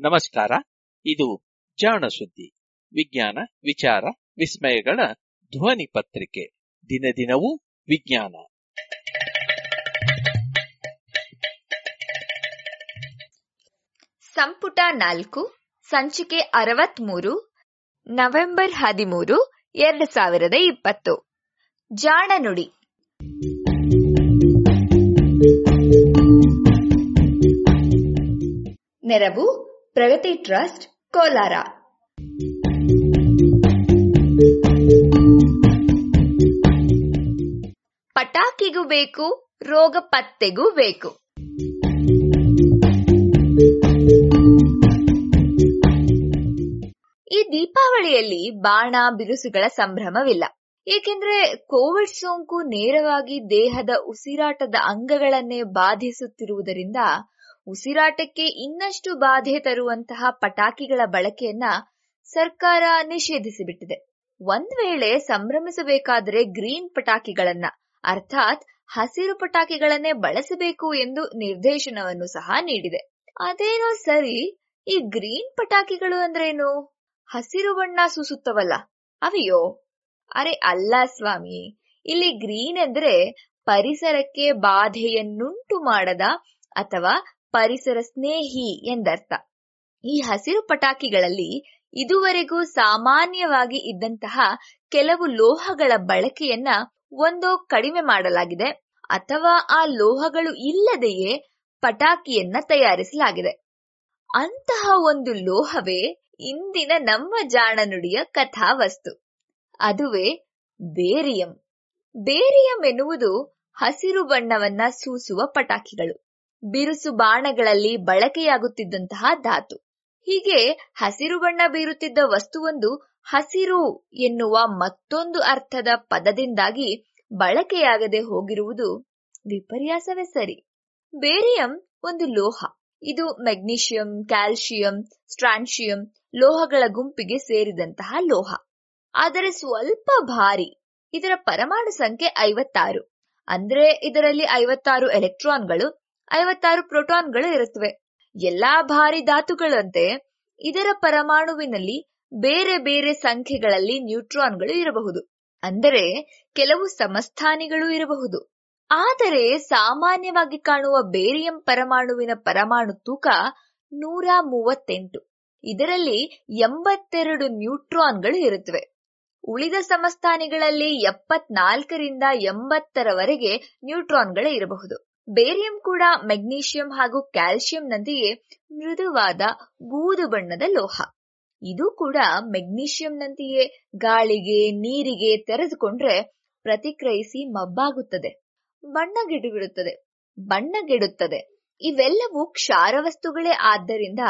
ನಮಸ್ಕಾರ. ಇದು ಜಾಣ ಸುದ್ದಿ ವಿಜ್ಞಾನ, ವಿಚಾರ, ವಿಸ್ಮಯಗಳ ಧ್ವನಿ ಪತ್ರಿಕೆ. ದಿನ ದಿನವೂ ವಿಜ್ಞಾನ. ಸಂಪುಟ ನಾಲ್ಕು, ಸಂಚಿಕೆ ಅರವತ್ಮೂರು, ನವೆಂಬರ್ ಹದಿಮೂರು, ಎರಡು ಸಾವಿರದ ಇಪ್ಪತ್ತು. ಜಾಣ ನುಡಿ. ನೆರವು ಪ್ರಗತಿ ಟ್ರಸ್ಟ್, ಕೋಲಾರ. ಪಟಾಕಿಗೂ ಬೇಕು, ರೋಗ ಪತ್ತೆಗೂ ಬೇಕು. ಈ ದೀಪಾವಳಿಯಲ್ಲಿ ಬಾಣ, ಬಿರುಸುಗಳ ಸಂಭ್ರಮವಿಲ್ಲ. ಏಕೆಂದ್ರೆ ಕೋವಿಡ್ ಸೋಂಕು ನೇರವಾಗಿ ದೇಹದ ಉಸಿರಾಟದ ಅಂಗಗಳನ್ನೇ ಬಾಧಿಸುತ್ತಿರುವುದರಿಂದ ಉಸಿರಾಟಕ್ಕೆ ಇನ್ನಷ್ಟು ಬಾಧೆ ತರುವಂತಹ ಪಟಾಕಿಗಳ ಬಳಕೆಯನ್ನ ಸರ್ಕಾರ ನಿಷೇಧಿಸಿಬಿಟ್ಟಿದೆ. ಒಂದ್ ವೇಳೆ ಸಂಭ್ರಮಿಸಬೇಕಾದರೆ ಗ್ರೀನ್ ಪಟಾಕಿಗಳನ್ನ, ಅರ್ಥಾತ್ ಹಸಿರು ಪಟಾಕಿಗಳನ್ನೇ ಬಳಸಬೇಕು ಎಂದು ನಿರ್ದೇಶನವನ್ನು ಸಹ ನೀಡಿದೆ. ಅದೇನೋ ಸರಿ, ಈ ಗ್ರೀನ್ ಪಟಾಕಿಗಳು ಅಂದ್ರೇನು? ಹಸಿರು ಬಣ್ಣ ಸೂಸುತ್ತವಲ್ಲ, ಅವಿಯೋ? ಅರೆ ಅಲ್ಲ ಸ್ವಾಮಿ, ಇಲ್ಲಿ ಗ್ರೀನ್ ಎಂದ್ರೆ ಪರಿಸರಕ್ಕೆ ಬಾಧೆಯನ್ನುಂಟು ಮಾಡದ ಅಥವಾ ಪರಿಸರ ಸ್ನೇಹಿ ಎಂದರ್ಥ. ಈ ಹಸಿರು ಪಟಾಕಿಗಳಲ್ಲಿ ಇದುವರೆಗೂ ಸಾಮಾನ್ಯವಾಗಿ ಇದ್ದಂತಹ ಕೆಲವು ಲೋಹಗಳ ಬಳಕೆಯನ್ನ ಒಂದು ಕಡಿಮೆ ಮಾಡಲಾಗಿದೆ ಅಥವಾ ಆ ಲೋಹಗಳು ಇಲ್ಲದೆಯೇ ಪಟಾಕಿಯನ್ನ ತಯಾರಿಸಲಾಗಿದೆ. ಅಂತಹ ಒಂದು ಲೋಹವೇ ಇಂದಿನ ನಮ್ಮ ಜಾಣನುಡಿಯ ಕಥಾವಸ್ತು. ಅದುವೇ ಬೇರಿಯಂ. ಬೇರಿಯಂ ಎನ್ನುವುದು ಹಸಿರು ಬಣ್ಣವನ್ನ ಸೂಸುವ ಪಟಾಕಿಗಳು. ಬಿರುಸು ಬಾಣಗಳಲ್ಲಿ ಬಳಕೆಯಾಗುತ್ತಿದ್ದಂತಹ ಧಾತು. ಹೀಗೆ ಹಸಿರು ಬಣ್ಣ ಬೀರುತ್ತಿದ್ದ ವಸ್ತುವೊಂದು ಹಸಿರು ಎನ್ನುವ ಮತ್ತೊಂದು ಅರ್ಥದ ಪದದಿಂದಾಗಿ ಬಳಕೆಯಾಗದೆ ಹೋಗಿರುವುದು ವಿಪರ್ಯಾಸವೇ ಸರಿ. ಬೇರಿಯಂ ಒಂದು ಲೋಹ. ಇದು ಮೆಗ್ನೀಷಿಯಂ ಕ್ಯಾಲ್ಸಿಯಂ ಸ್ಟ್ರಾನ್ಶಿಯಂ ಲೋಹಗಳ ಗುಂಪಿಗೆ ಸೇರಿದಂತಹ ಲೋಹ. ಆದರೆ ಸ್ವಲ್ಪ ಭಾರಿ. ಇದರ ಪರಮಾಣು ಸಂಖ್ಯೆ ಐವತ್ತಾರು. ಅಂದ್ರೆ ಇದರಲ್ಲಿ ಐವತ್ತಾರು ಎಲೆಕ್ಟ್ರಾನ್ಗಳು ಐವತ್ತಾರು ಪ್ರೋಟಾನ್ಗಳು ಇರುತ್ತವೆ. ಎಲ್ಲಾ ಭಾರಿ ಧಾತುಗಳಂತೆ ಇದರ ಪರಮಾಣುವಿನಲ್ಲಿ ಬೇರೆ ಬೇರೆ ಸಂಖ್ಯೆಗಳಲ್ಲಿ ನ್ಯೂಟ್ರಾನ್ಗಳು ಇರಬಹುದು. ಅಂದರೆ ಕೆಲವು ಸಮಸ್ಥಾನಿಗಳು ಇರಬಹುದು. ಆದರೆ ಸಾಮಾನ್ಯವಾಗಿ ಕಾಣುವ ಬೇರಿಯಂ ಪರಮಾಣುವಿನ ಪರಮಾಣು ತೂಕ ನೂರ ಮೂವತ್ತೆಂಟು. ಇದರಲ್ಲಿ ಎಂಬತ್ತೆರಡು ನ್ಯೂಟ್ರಾನ್ಗಳು ಇರುತ್ತವೆ. ಉಳಿದ ಸಮಸ್ಥಾನಿಗಳಲ್ಲಿ ಎಪ್ಪತ್ನಾಲ್ಕರಿಂದ ಎಂಬತ್ತರವರೆಗೆ ನ್ಯೂಟ್ರಾನ್ಗಳೇ ಇರಬಹುದು. ಬೇರಿಯಂ ಕೂಡ ಮೆಗ್ನೀಷಿಯಂ ಹಾಗೂ ಕ್ಯಾಲ್ಸಿಯಂನಂತೆಯೇ ಮೃದುವಾದ ಬೂದು ಬಣ್ಣದ ಲೋಹ. ಇದು ಕೂಡ ಮೆಗ್ನೀಷಿಯಂನಂತೆಯೇ ಗಾಳಿಗೆ, ನೀರಿಗೆ ತೆರೆದುಕೊಂಡ್ರೆ ಪ್ರತಿಕ್ರಿಯಿಸಿ ಮಬ್ಬಾಗುತ್ತದೆ ಬಣ್ಣಗೆಡುಬಿಡುತ್ತದೆ ಬಣ್ಣಗೆಡುತ್ತದೆ ಇವೆಲ್ಲವೂ ಕ್ಷಾರ ವಸ್ತುಗಳೇ ಆದ್ದರಿಂದ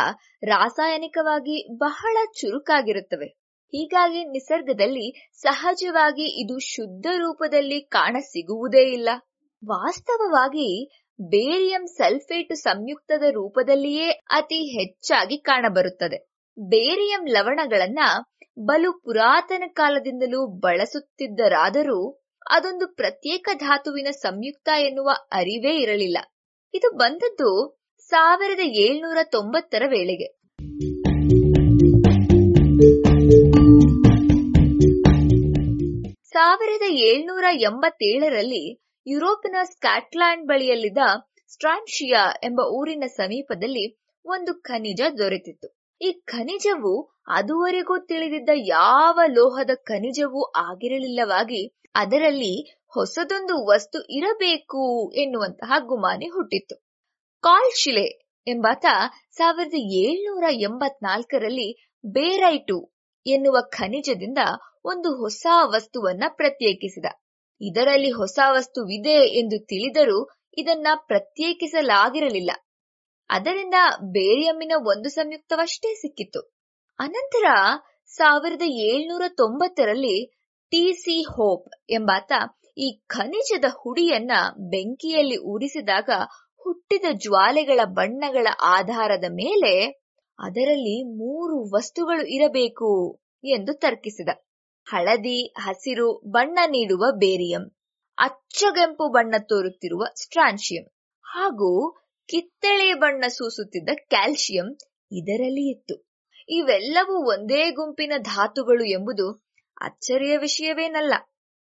ರಾಸಾಯನಿಕವಾಗಿ ಬಹಳ ಚುರುಕಾಗಿರುತ್ತವೆ. ಹೀಗಾಗಿ ನಿಸರ್ಗದಲ್ಲಿ ಸಹಜವಾಗಿ ಇದು ಶುದ್ಧ ರೂಪದಲ್ಲಿ ಕಾಣಸಿಗುವುದೇ ಇಲ್ಲ. ವಾಸ್ತವವಾಗಿ ಬೇರಿಯಂ ಸಲ್ಫೇಟ್ ಸಂಯುಕ್ತದ ರೂಪದಲ್ಲಿಯೇ ಅತಿ ಹೆಚ್ಚಾಗಿ ಕಾಣಬರುತ್ತದೆ. ಬೇರಿಯಂ ಲವಣಗಳನ್ನ ಬಲು ಪುರಾತನ ಕಾಲದಿಂದಲೂ ಬಳಸುತ್ತಿದ್ದರಾದರೂ ಅದೊಂದು ಪ್ರತ್ಯೇಕ ಧಾತುವಿನ ಸಂಯುಕ್ತ ಎನ್ನುವ ಅರಿವೇ ಇರಲಿಲ್ಲ. ಇದು ಬಂದದ್ದು ಸಾವಿರದ ಏಳ್ನೂರ ತೊಂಬತ್ತರ ವೇಳೆಗೆ. ಸಾವಿರದ ಏಳ್ನೂರ ಎಂಬತ್ತೇಳರಲ್ಲಿ ಯುರೋಪಿನ ಸ್ಕಾಟ್ಲ್ಯಾಂಡ್ ಬಳಿಯಲ್ಲಿದ್ದ ಸ್ಟ್ರಾನ್ಶಿಯಾ ಎಂಬ ಊರಿನ ಸಮೀಪದಲ್ಲಿ ಒಂದು ಖನಿಜ ದೊರೆತಿತ್ತು. ಈ ಖನಿಜವು ಅದುವರೆಗೂ ತಿಳಿದಿದ್ದ ಯಾವ ಲೋಹದ ಖನಿಜವೂ ಆಗಿರಲಿಲ್ಲವಾಗಿ ಅದರಲ್ಲಿ ಹೊಸದೊಂದು ವಸ್ತು ಇರಬೇಕು ಎನ್ನುವಂತಹ ಗುಮಾನಿ ಹುಟ್ಟಿತ್ತು. ಕಾಲ್ಶಿಲೆ ಎಂಬಾತ ಸಾವಿರದ ಏಳ್ನೂರ ಎಂಬತ್ನಾಲ್ಕರಲ್ಲಿ ಬೇರೈಟು ಎನ್ನುವ ಖನಿಜದಿಂದ ಒಂದು ಹೊಸ ವಸ್ತುವನ್ನ ಪ್ರತ್ಯೇಕಿಸಿದ. ಇದರಲ್ಲಿ ಹೊಸ ವಸ್ತುವಿದೆ ಎಂದು ತಿಳಿದರೂ ಇದನ್ನ ಪ್ರತ್ಯೇಕಿಸಲಾಗಿರಲಿಲ್ಲ. ಅದರಿಂದ ಬೇರಿಯಮ್ಮಿನ ಒಂದು ಸಂಯುಕ್ತವಷ್ಟೇ ಸಿಕ್ಕಿತ್ತು. ಅನಂತರ ಸಾವಿರದ ಏಳ್ನೂರ ತೊಂಬತ್ತರಲ್ಲಿ ಟಿ ಸಿ ಹೋಪ್ ಎಂಬಾತ ಈ ಖನಿಜದ ಹುಡಿಯನ್ನ ಬೆಂಕಿಯಲ್ಲಿ ಉರಿಸಿದಾಗ ಹುಟ್ಟಿದ ಜ್ವಾಲೆಗಳ ಬಣ್ಣಗಳ ಆಧಾರದ ಮೇಲೆ ಅದರಲ್ಲಿ ಮೂರು ವಸ್ತುಗಳು ಇರಬೇಕು ಎಂದು ತರ್ಕಿಸಿದ. ಹಳದಿ, ಹಸಿರು, ಬಣ್ಣ ನೀಡುವ ಬೇರಿಯಂ. ಅಚ್ಚಗೆಂಪು ಬಣ್ಣ ತೋರುತ್ತಿರುವ ಸ್ಟ್ರಾನ್ಶಿಯಂ ಹಾಗೂ ಕಿತ್ತಳೆ ಬಣ್ಣ ಸೂಸುತ್ತಿದ್ದ ಕ್ಯಾಲ್ಸಿಯಂ ಇದರಲ್ಲಿ ಇತ್ತು. ಇವೆಲ್ಲವೂ ಒಂದೇ ಗುಂಪಿನ ಧಾತುಗಳು ಎಂಬುದು ಅಚ್ಚರಿಯ ವಿಷಯವೇನಲ್ಲ.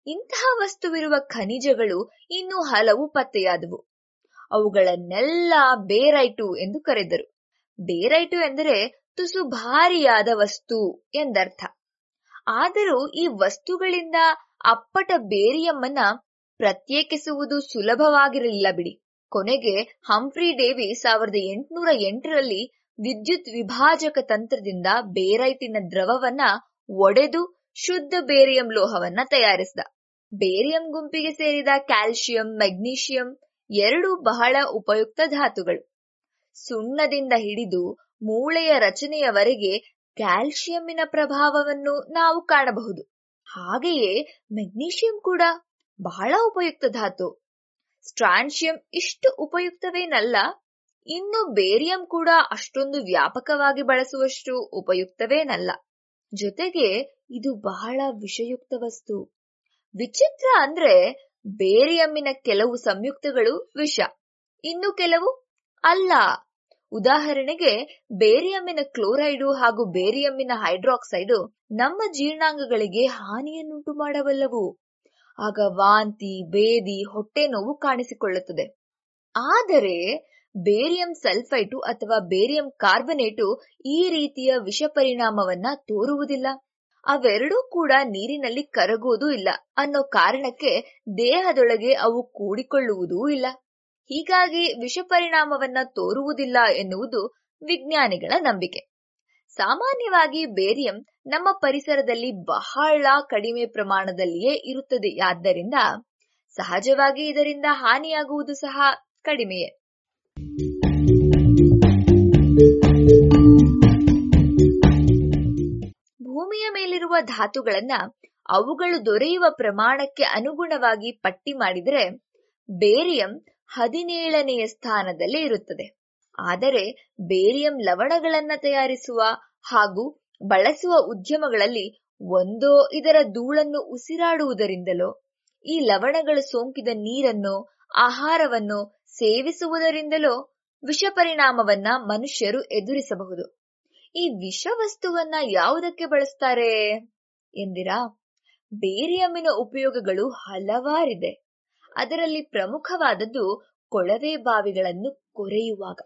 ಇಂತಹ ವಸ್ತುವಿರುವ ಖನಿಜಗಳು ಇನ್ನೂ ಹಲವು ಪತ್ತೆಯಾದವು. ಅವುಗಳನ್ನೆಲ್ಲ ಬೇರೈಟು ಎಂದು ಕರೆದರು. ಬೇರೈಟು ಎಂದರೆ ತುಸು ಭಾರಿಯಾದ ವಸ್ತು ಎಂದರ್ಥ. ಆದರೂ ಈ ವಸ್ತುಗಳಿಂದ ಅಪ್ಪಟ ಬೇರಿಯಮ್ಮನ್ನ ಪ್ರತ್ಯೇಕಿಸುವುದು ಸುಲಭವಾಗಿರಲಿಲ್ಲ ಬಿಡಿ. ಕೊನೆಗೆ ಹಂಫ್ರಿ ಡೇವಿ ಸಾವಿರದ ಎಂಟುನೂರ ಎಂಟರಲ್ಲಿ ವಿದ್ಯುತ್ ವಿಭಾಜಕ ತಂತ್ರದಿಂದ ಬೇರೈಟಿನ ದ್ರವವನ್ನ ಒಡೆದು ಶುದ್ಧ ಬೇರಿಯಂ ಲೋಹವನ್ನ ತಯಾರಿಸಿದ. ಬೇರಿಯಂ ಗುಂಪಿಗೆ ಸೇರಿದ ಕ್ಯಾಲ್ಸಿಯಂ ಮೆಗ್ನೀಷಿಯಂ ಎರಡು ಬಹಳ ಉಪಯುಕ್ತ ಧಾತುಗಳು. ಸುಣ್ಣದಿಂದ ಹಿಡಿದು ಮೂಳೆಯ ರಚನೆಯವರೆಗೆ ಕ್ಯಾಲ್ಸಿಯಂನ ಪ್ರಭಾವವನ್ನು ನಾವು ಕಾಣಬಹುದು. ಹಾಗೆಯೇ ಮೆಗ್ನೀಷಿಯಂ ಕೂಡ ಬಹಳ ಉಪಯುಕ್ತ ಧಾತು. ಸ್ಟ್ರಾನ್ಶಿಯಂ ಇಷ್ಟು ಉಪಯುಕ್ತವೇನಲ್ಲ, ಇನ್ನು ಬೇರಿಯಂ ಕೂಡ ಅಷ್ಟೊಂದು ವ್ಯಾಪಕವಾಗಿ ಬಳಸುವಷ್ಟು ಉಪಯುಕ್ತವೇನಲ್ಲ. ಜೊತೆಗೆ ಇದು ಬಹಳ ವಿಷಯುಕ್ತ ವಸ್ತು. ವಿಚಿತ್ರ ಅಂದ್ರೆ ಬೇರಿಯಮ್ಮಿನ ಕೆಲವು ಸಂಯುಕ್ತಗಳು ವಿಷ, ಇನ್ನು ಕೆಲವು ಅಲ್ಲ. ಉದಾಹರಣೆಗೆ ಬೇರಿಯಮ್ಮಿನ ಕ್ಲೋರೈಡು ಹಾಗೂ ಬೇರಿಯಮ್ಮಿನ ಹೈಡ್ರಾಕ್ಸೈಡು ನಮ್ಮ ಜೀರ್ಣಾಂಗಗಳಿಗೆ ಹಾನಿಯನ್ನುಂಟು ಮಾಡಬಲ್ಲವು ಆಗ ವಾಂತಿ, ಬೇದಿ, ಹೊಟ್ಟೆ ನೋವು ಕಾಣಿಸಿಕೊಳ್ಳುತ್ತದೆ. ಆದರೆ ಬೇರಿಯಂ ಸಲ್ಫೈಟು ಅಥವಾ ಬೇರಿಯಂ ಕಾರ್ಬನೇಟು ಈ ರೀತಿಯ ವಿಷ ಪರಿಣಾಮವನ್ನ ತೋರುವುದಿಲ್ಲ. ಅವೆರಡೂ ಕೂಡ ನೀರಿನಲ್ಲಿ ಕರಗುವುದೂ ಇಲ್ಲ. ಅನ್ನೋ ಕಾರಣಕ್ಕೆ ದೇಹದೊಳಗೆ ಅವು ಕೂಡಿಕೊಳ್ಳುವುದೂ ಇಲ್ಲ. ಹೀಗಾಗಿ ವಿಷ ಪರಿಣಾಮವನ್ನ ತೋರುವುದಿಲ್ಲ ಎನ್ನುವುದು ವಿಜ್ಞಾನಿಗಳ ನಂಬಿಕೆ. ಸಾಮಾನ್ಯವಾಗಿ ಬೇರಿಯಂ ನಮ್ಮ ಪರಿಸರದಲ್ಲಿ ಬಹಳ ಕಡಿಮೆ ಪ್ರಮಾಣದಲ್ಲಿಯೇ ಇರುತ್ತದೆ. ಆದ್ದರಿಂದ ಸಹಜವಾಗಿ ಇದರಿಂದ ಹಾನಿಯಾಗುವುದು ಸಹ ಕಡಿಮೆಯೇ. ಭೂಮಿಯ ಮೇಲಿರುವ ಧಾತುಗಳನ್ನ ಅವುಗಳು ದೊರೆಯುವ ಪ್ರಮಾಣಕ್ಕೆ ಅನುಗುಣವಾಗಿ ಪಟ್ಟಿ ಮಾಡಿದರೆ ಬೇರಿಯಂ ಹದಿನೇಳನೆಯ ಸ್ಥಾನದಲ್ಲಿ ಇರುತ್ತದೆ. ಆದರೆ ಬೇರಿಯಂ ಲವಣಗಳನ್ನ ತಯಾರಿಸುವ ಹಾಗೂ ಬಳಸುವ ಉದ್ಯಮಗಳಲ್ಲಿ ಒಂದೋ ಇದರ ಧೂಳನ್ನು ಉಸಿರಾಡುವುದರಿಂದಲೋ, ಈ ಲವಣಗಳು ಸೋಂಕಿದ ನೀರನ್ನು, ಆಹಾರವನ್ನು ಸೇವಿಸುವುದರಿಂದಲೋ ವಿಷ ಪರಿಣಾಮವನ್ನ ಮನುಷ್ಯರು ಎದುರಿಸಬಹುದು. ಈ ವಿಷ ವಸ್ತುವನ್ನ ಯಾವುದಕ್ಕೆ ಬಳಸ್ತಾರೆ ಎಂದಿರಾ? ಬೇರಿಯಮ್ಮಿನ ಉಪಯೋಗಗಳು ಹಲವಾರಿದೆ. ಅದರಲ್ಲಿ ಪ್ರಮುಖವಾದದ್ದು ಕೊಳವೆ ಬಾವಿಗಳನ್ನು ಕೊರೆಯುವಾಗ.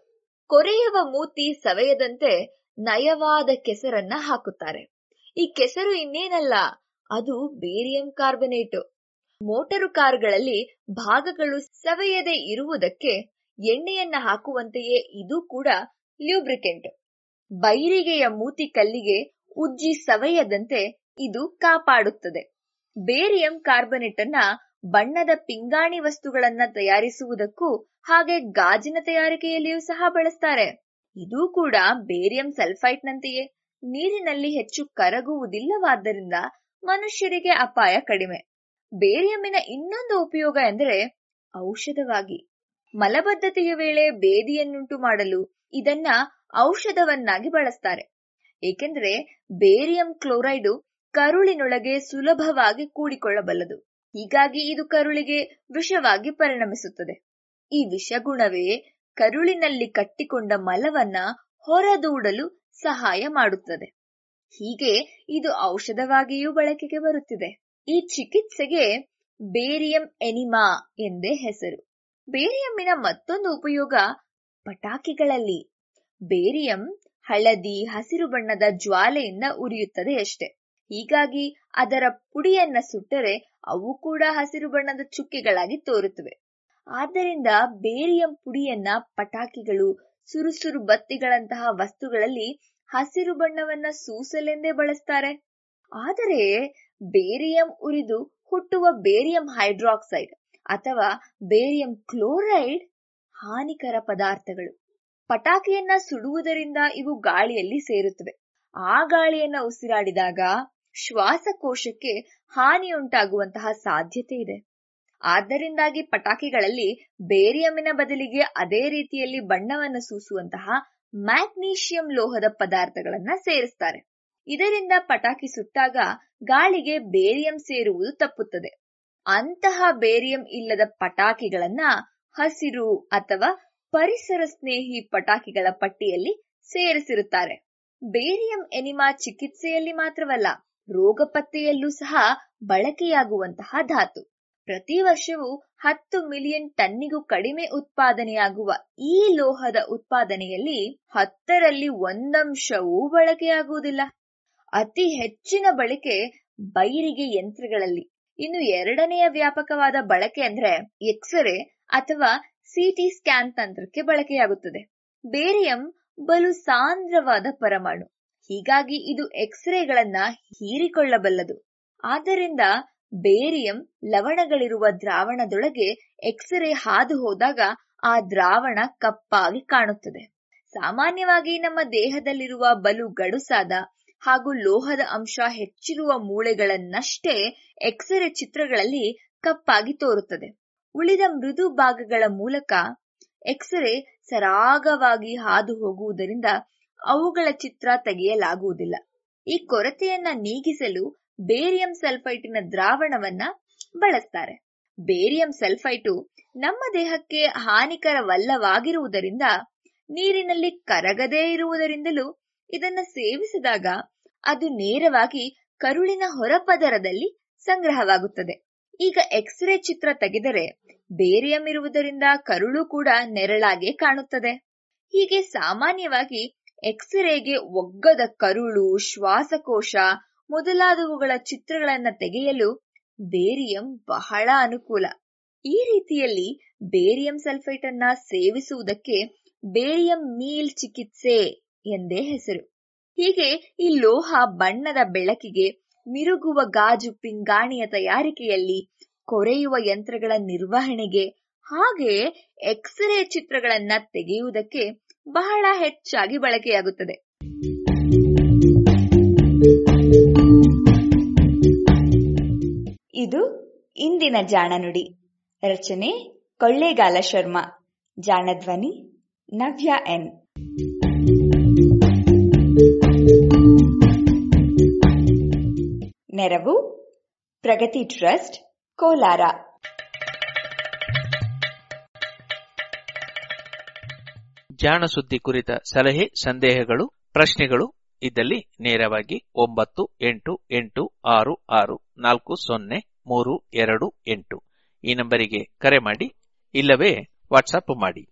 ಕೊರೆಯುವ ಮೂತಿ ಸವೆಯದಂತೆ ನಯವಾದ ಕೆಸರನ್ನ ಹಾಕುತ್ತಾರೆ. ಈ ಕೆಸರು ಇನ್ನೇನಲ್ಲ, ಅದು ಬೇರಿಯಂ ಕಾರ್ಬನೇಟು. ಮೋಟರು ಕಾರುಗಳಲ್ಲಿ ಭಾಗಗಳು ಸವೆಯದೆ ಇರುವುದಕ್ಕೆ ಎಣ್ಣೆಯನ್ನ ಹಾಕುವಂತೆಯೇ ಇದು ಕೂಡ ಲ್ಯೂಬ್ರಿಕೆಂಟ್ ಬೈರಿಗೆಯ ಮೂತಿ ಕಲ್ಲಿಗೆ ಉಜ್ಜಿ ಸವೆಯದಂತೆ ಇದು ಕಾಪಾಡುತ್ತದೆ. ಬೇರಿಯಂ ಕಾರ್ಬನೇಟ್ ಅನ್ನ ಬಣ್ಣದ ಪಿಂಗಾಣಿ ವಸ್ತುಗಳನ್ನ ತಯಾರಿಸುವುದಕ್ಕೂ ಹಾಗೆ ಗಾಜಿನ ತಯಾರಿಕೆಯಲ್ಲಿಯೂ ಸಹ ಬಳಸ್ತಾರೆ. ಇದು ಕೂಡ ಬೇರಿಯಂ ಸಲ್ಫೈಟ್ ನಂತೆಯೇ ನೀರಿನಲ್ಲಿ ಹೆಚ್ಚು ಕರಗುವುದಿಲ್ಲವಾದ್ದರಿಂದ ಮನುಷ್ಯರಿಗೆ ಅಪಾಯ ಕಡಿಮೆ. ಬೇರಿಯಮ್ಮಿನ ಇನ್ನೊಂದು ಉಪಯೋಗ ಎಂದರೆ ಔಷಧವಾಗಿ. ಮಲಬದ್ಧತೆಯ ವೇಳೆ ಬೇದಿಯನ್ನುಂಟು ಮಾಡಲು ಇದನ್ನ ಔಷಧವನ್ನಾಗಿ ಬಳಸ್ತಾರೆ. ಏಕೆಂದರೆ ಬೇರಿಯಂ ಕ್ಲೋರೈಡು ಕರುಳಿನೊಳಗೆ ಸುಲಭವಾಗಿ ಕೂಡಿಕೊಳ್ಳಬಲ್ಲದು. ಹೀಗಾಗಿ ಇದು ಕರುಳಿಗೆ ವಿಷವಾಗಿ ಪರಿಣಮಿಸುತ್ತದೆ. ಈ ವಿಷಗುಣವೇ ಕರುಳಿನಲ್ಲಿ ಕಟ್ಟಿಕೊಂಡ ಮಲವನ್ನ ಹೊರದೂಡಲು ಸಹಾಯ ಮಾಡುತ್ತದೆ. ಹೀಗೆ ಇದು ಔಷಧವಾಗಿಯೂ ಬಳಕೆಗೆ ಬರುತ್ತಿದೆ. ಈ ಚಿಕಿತ್ಸೆಗೆ ಬೇರಿಯಂ ಎನಿಮಾ ಎಂದೇ ಹೆಸರು. ಬೇರಿಯಮ್ಮಿನ ಮತ್ತೊಂದು ಉಪಯೋಗ ಪಟಾಕಿಗಳಲ್ಲಿ. ಬೇರಿಯಂ ಹಳದಿ ಹಸಿರು ಬಣ್ಣದ ಜ್ವಾಲೆಯಿಂದ ಉರಿಯುತ್ತದೆ ಅಷ್ಟೆ. ಹೀಗಾಗಿ ಅದರ ಪುಡಿಯನ್ನ ಸುಟ್ಟರೆ ಅವು ಕೂಡ ಹಸಿರು ಬಣ್ಣದ ಚುಕ್ಕೆಗಳಾಗಿ ತೋರುತ್ತವೆ. ಆದ್ದರಿಂದ ಬೇರಿಯಂ ಪುಡಿಯನ್ನ ಪಟಾಕಿಗಳು, ಸುರುಸುರು ಬತ್ತಿಗಳಂತಹ ವಸ್ತುಗಳಲ್ಲಿ ಹಸಿರು ಬಣ್ಣವನ್ನ ಸೂಸಲೆಂದೇ ಬಳಸ್ತಾರೆ. ಆದರೆ ಬೇರಿಯಂ ಉರಿದು ಹುಟ್ಟುವ ಬೇರಿಯಂ ಹೈಡ್ರಾಕ್ಸೈಡ್ ಅಥವಾ ಬೇರಿಯಂ ಕ್ಲೋರೈಡ್ ಹಾನಿಕರ ಪದಾರ್ಥಗಳು. ಪಟಾಕಿಯನ್ನ ಸುಡುವುದರಿಂದ ಇವು ಗಾಳಿಯಲ್ಲಿ ಸೇರುತ್ತವೆ. ಆ ಗಾಳಿಯನ್ನ ಉಸಿರಾಡಿದಾಗ ಶ್ವಾಸಕೋಶಕ್ಕೆ ಹಾನಿಯುಂಟಾಗುವಂತಹ ಸಾಧ್ಯತೆ ಇದೆ. ಆದ್ದರಿಂದಾಗಿ ಪಟಾಕಿಗಳಲ್ಲಿ ಬೇರಿಯಮಿನ ಬದಲಿಗೆ ಅದೇ ರೀತಿಯಲ್ಲಿ ಬಣ್ಣವನ್ನು ಸೂಸುವಂತಹ ಮ್ಯಾಗ್ನೀಷಿಯಂ ಲೋಹದ ಪದಾರ್ಥಗಳನ್ನ ಸೇರಿಸ್ತಾರೆ. ಇದರಿಂದ ಪಟಾಕಿ ಸುಟ್ಟಾಗ ಗಾಳಿಗೆ ಬೇರಿಯಂ ಸೇರುವುದು ತಪ್ಪುತ್ತದೆ. ಅಂತಹ ಬೇರಿಯಂ ಇಲ್ಲದ ಪಟಾಕಿಗಳನ್ನ ಹಸಿರು ಅಥವಾ ಪರಿಸರ ಸ್ನೇಹಿ ಪಟಾಕಿಗಳ ಪಟ್ಟಿಯಲ್ಲಿ ಸೇರಿಸಿರುತ್ತಾರೆ. ಬೇರಿಯಂ ಎನಿಮಾ ಚಿಕಿತ್ಸೆಯಲ್ಲಿ ಮಾತ್ರವಲ್ಲ ರೋಗ ಪತ್ತೆಯಲ್ಲೂ ಸಹ ಬಳಕೆಯಾಗುವಂತಹ ಧಾತು. ಪ್ರತಿ ವರ್ಷವೂ ಹತ್ತು ಮಿಲಿಯನ್ ಟನ್ನಿಗೂ ಕಡಿಮೆ ಉತ್ಪಾದನೆಯಾಗುವ ಈ ಲೋಹದ ಉತ್ಪಾದನೆಯಲ್ಲಿ ಹತ್ತರಲ್ಲಿ ಒಂದಂಶವೂ ಬಳಕೆಯಾಗುವುದಿಲ್ಲ. ಅತಿ ಹೆಚ್ಚಿನ ಬಳಕೆ ಬೈರಿಗೆ ಯಂತ್ರಗಳಲ್ಲಿ. ಇನ್ನು ಎರಡನೆಯ ವ್ಯಾಪಕವಾದ ಬಳಕೆ ಅಂದ್ರೆ ಎಕ್ಸ್ರೇ ಅಥವಾ ಸಿಟಿ ಸ್ಕ್ಯಾನ್ ತಂತ್ರಕ್ಕೆ ಬಳಕೆಯಾಗುತ್ತದೆ. ಬೇರಿಯಂ ಬಲು ಸಾಂದ್ರವಾದ ಪರಮಾಣು. ಹೀಗಾಗಿ ಇದು ಎಕ್ಸ್ರೇಗಳನ್ನ ಹೀರಿಕೊಳ್ಳಬಲ್ಲದು. ಆದ್ದರಿಂದ ಬೇರಿಯಂ ಲವಣಗಳಿರುವ ದ್ರಾವಣದೊಳಗೆ ಎಕ್ಸ್ರೇ ಹಾದು ಹೋದಾಗ ಆ ದ್ರಾವಣ ಕಪ್ಪಾಗಿ ಕಾಣುತ್ತದೆ. ಸಾಮಾನ್ಯವಾಗಿ ನಮ್ಮ ದೇಹದಲ್ಲಿರುವ ಬಲು ಗಡುಸಾದ ಹಾಗೂ ಲೋಹದ ಅಂಶ ಹೆಚ್ಚಿರುವ ಮೂಳೆಗಳನ್ನಷ್ಟೇ ಎಕ್ಸ್ರೇ ಚಿತ್ರಗಳಲ್ಲಿ ಕಪ್ಪಾಗಿ ತೋರುತ್ತದೆ. ಉಳಿದ ಮೃದು ಭಾಗಗಳ ಮೂಲಕ ಎಕ್ಸ್ರೇ ಸರಾಗವಾಗಿ ಹಾದು ಹೋಗುವುದರಿಂದ ಅವುಗಳ ಚಿತ್ರ ತೆಗೆಯಲಾಗುವುದಿಲ್ಲ. ಈ ಕೊರತೆಯನ್ನ ನೀಗಿಸಲು ಬೇರಿಯಂ ಸಲ್ಫೈಟಿನ ದ್ರಾವಣವನ್ನ ಬಳಸ್ತಾರೆ. ಬೇರಿಯಂ ಸಲ್ಫೈಟು ನಮ್ಮ ದೇಹಕ್ಕೆ ಹಾನಿಕರವಲ್ಲವಾಗಿರುವುದರಿಂದ, ನೀರಿನಲ್ಲಿ ಕರಗದೇ ಇರುವುದರಿಂದಲೂ ಇದನ್ನ ಸೇವಿಸಿದಾಗ ಅದು ನೇರವಾಗಿ ಕರುಳಿನ ಹೊರಪದರದಲ್ಲಿ ಸಂಗ್ರಹವಾಗುತ್ತದೆ. ಈಗ ಎಕ್ಸ್ರೇ ಚಿತ್ರ ತೆಗೆದರೆ ಬೇರಿಯಂ ಇರುವುದರಿಂದ ಕರುಳು ಕೂಡ ನೆರಳಾಗೆ ಕಾಣುತ್ತದೆ. ಹೀಗೆ ಸಾಮಾನ್ಯವಾಗಿ ಎಕ್ಸ್ರೇಗೆ ಒಗ್ಗದ ಕರುಳು, ಶ್ವಾಸಕೋಶ ಮೊದಲಾದವುಗಳ ಚಿತ್ರಗಳನ್ನ ತೆಗೆಯಲು ಬೇರಿಯಂ ಬಹಳ ಅನುಕೂಲ. ಈ ರೀತಿಯಲ್ಲಿ ಬೇರಿಯಂ ಸಲ್ಫೇಟ್ ಅನ್ನ ಸೇವಿಸುವುದಕ್ಕೆ ಬೇರಿಯಂ ಮೀಲ್ ಚಿಕಿತ್ಸೆ ಎಂದೇ ಹೆಸರು. ಹೀಗೆ ಈ ಲೋಹ ಬಣ್ಣದ ಬೆಳಕಿಗೆ ಮಿರುಗುವ ಗಾಜು ಪಿಂಗಾಣಿಯ ತಯಾರಿಕೆಯಲ್ಲಿ ಕೊರೆಯುವ ಯಂತ್ರಗಳ ನಿರ್ವಹಣೆಗೆ ಹಾಗೆ ಎಕ್ಸ್ರೇ ಚಿತ್ರಗಳನ್ನ ತೆಗೆಯುವುದಕ್ಕೆ ಬಹಳ ಹೆಚ್ಚಾಗಿ ಬಳಕೆಯಾಗುತ್ತದೆ. ಇದು ಇಂದಿನ ಜಾಣನುಡಿ. ರಚನೆ ಕೊಳ್ಳೇಗಾಲ ಶರ್ಮಾ. ಜಾಣಧ್ವನಿ ನವ್ಯ ಎನ್. ನೆರವು ಪ್ರಗತಿ ಟ್ರಸ್ಟ್ ಕೋಲಾರ. ಜಾಣ ಸುದ್ದಿ ಕುರಿತ ಸಲಹೆ, ಸಂದೇಹಗಳು, ಪ್ರಶ್ನೆಗಳು ಇದ್ದಲ್ಲಿ ನೇರವಾಗಿ ಒಂಬತ್ತು, ಎಂಟು ಎಂಟು, ಆರು ಆರು, ನಾಲ್ಕು, ಸೊನ್ನೆ, ಮೂರು, ಎರಡು, ಎಂಟು. ಈ ನಂಬರಿಗೆ ಕರೆ ಮಾಡಿ, ಇಲ್ಲವೇ ವಾಟ್ಸಪ್ ಮಾಡಿ.